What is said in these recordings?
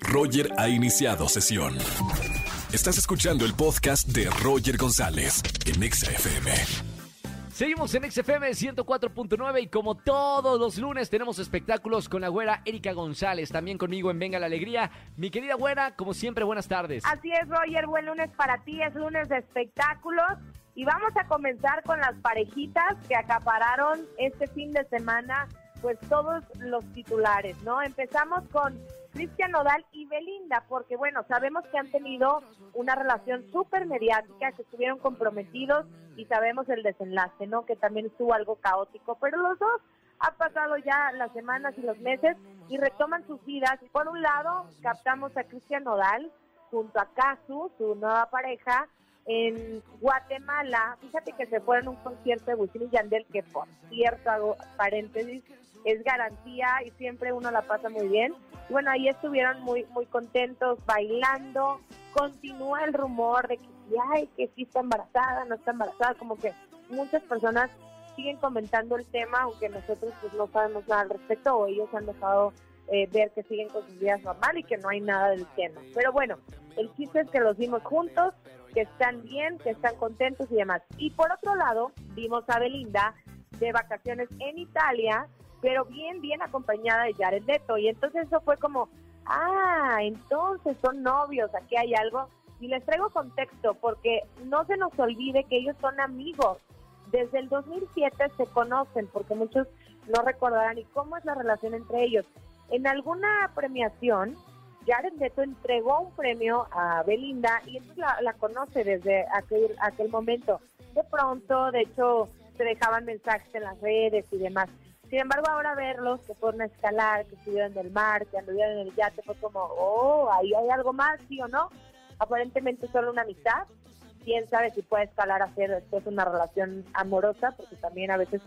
Roger ha iniciado sesión. Estás escuchando el podcast de Roger González en Exa FM. Seguimos en XFM 104.9 y como todos los lunes tenemos espectáculos con la güera Erika González, también conmigo en Venga la Alegría. Mi querida güera, como siempre, buenas tardes. Así es, Roger, buen lunes para ti, es lunes de espectáculos y vamos a comenzar con las parejitas que acapararon este fin de semana pues todos los titulares, ¿no? Empezamos con Cristian Nodal y Belinda, porque bueno, sabemos que han tenido una relación súper mediática, que estuvieron comprometidos y sabemos el desenlace, ¿no? Que también estuvo algo caótico, pero los dos han pasado ya las semanas y los meses y retoman sus vidas. Por un lado, captamos a Cristian Nodal junto a Casu, su nueva pareja, en Guatemala. Fíjate que se fueron a un concierto de Wisin y Yandel, que por cierto, hago paréntesis, es garantía y siempre uno la pasa muy bien. bueno, ahí estuvieron muy muy contentos bailando. Continúa el rumor de que ay, que sí está embarazada, no está embarazada, como que muchas personas siguen comentando el tema, aunque nosotros pues no sabemos nada al respecto o ellos han dejado eh, ver que siguen con sus vidas normal y que no hay nada del tema. Pero bueno, el chiste es que los vimos juntos, que están bien, que están contentos y demás. Y por otro lado, vimos a Belinda de vacaciones en Italia pero bien, bien acompañada de Jared Leto. Y entonces eso fue como, ah, entonces son novios, aquí hay algo. Y les traigo contexto porque no se nos olvide que ellos son amigos. Desde el 2007 se conocen, porque muchos no recordarán y cómo es la relación entre ellos. En alguna premiación, Jared Leto entregó un premio a Belinda y la, la conoce desde aquel, aquel momento. De pronto, de hecho, se dejaban mensajes en las redes y demás. Sin embargo, ahora verlos que fueron a escalar, que estuvieron en el mar, que anduvieron en el yate, fue como, oh, ahí hay algo más, ¿sí o no? Aparentemente solo una amistad. Quién sabe si puede escalar a ser después una relación amorosa, porque también a veces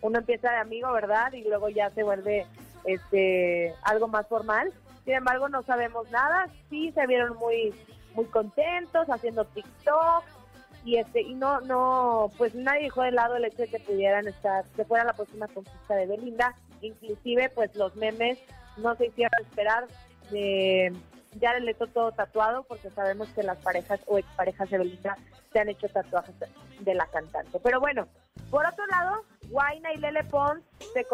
uno empieza de amigo, ¿verdad? Y luego ya se vuelve este algo más formal. Sin embargo, no sabemos nada. Sí se vieron muy muy contentos haciendo TikTok, y este y no no pues nadie dejó de lado el hecho de que pudieran estar que fuera la próxima conquista de Belinda inclusive pues los memes no se hicieron esperar de ya le Leto todo tatuado porque sabemos que las parejas o exparejas de Belinda se han hecho tatuajes de la cantante pero bueno por otro lado Guaina y Lele Pons se,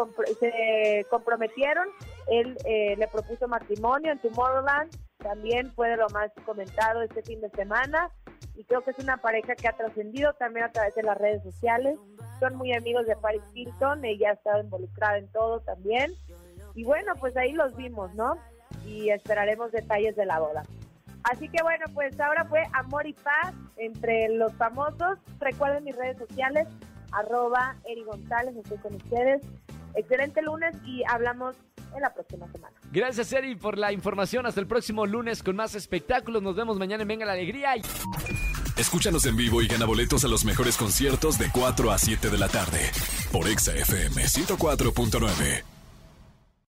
comprometieron él eh, le propuso matrimonio en Tomorrowland también fue de lo más comentado este fin de semana y creo que es una pareja que ha trascendido también a través de las redes sociales. Son muy amigos de Paris Hilton, ella ha estado involucrada en todo también. Y bueno, pues ahí los vimos, ¿no? Y esperaremos detalles de la boda. Así que bueno, pues ahora fue amor y paz entre los famosos. Recuerden mis redes sociales, arroba Eri González, estoy con ustedes. Excelente lunes y hablamos en la próxima semana. Gracias, Eri, por la información. Hasta el próximo lunes con más espectáculos. Nos vemos mañana en Venga la Alegría. Escúchanos en vivo y gana boletos a los mejores conciertos de 4 a 7 de la tarde por Exa FM 104.9.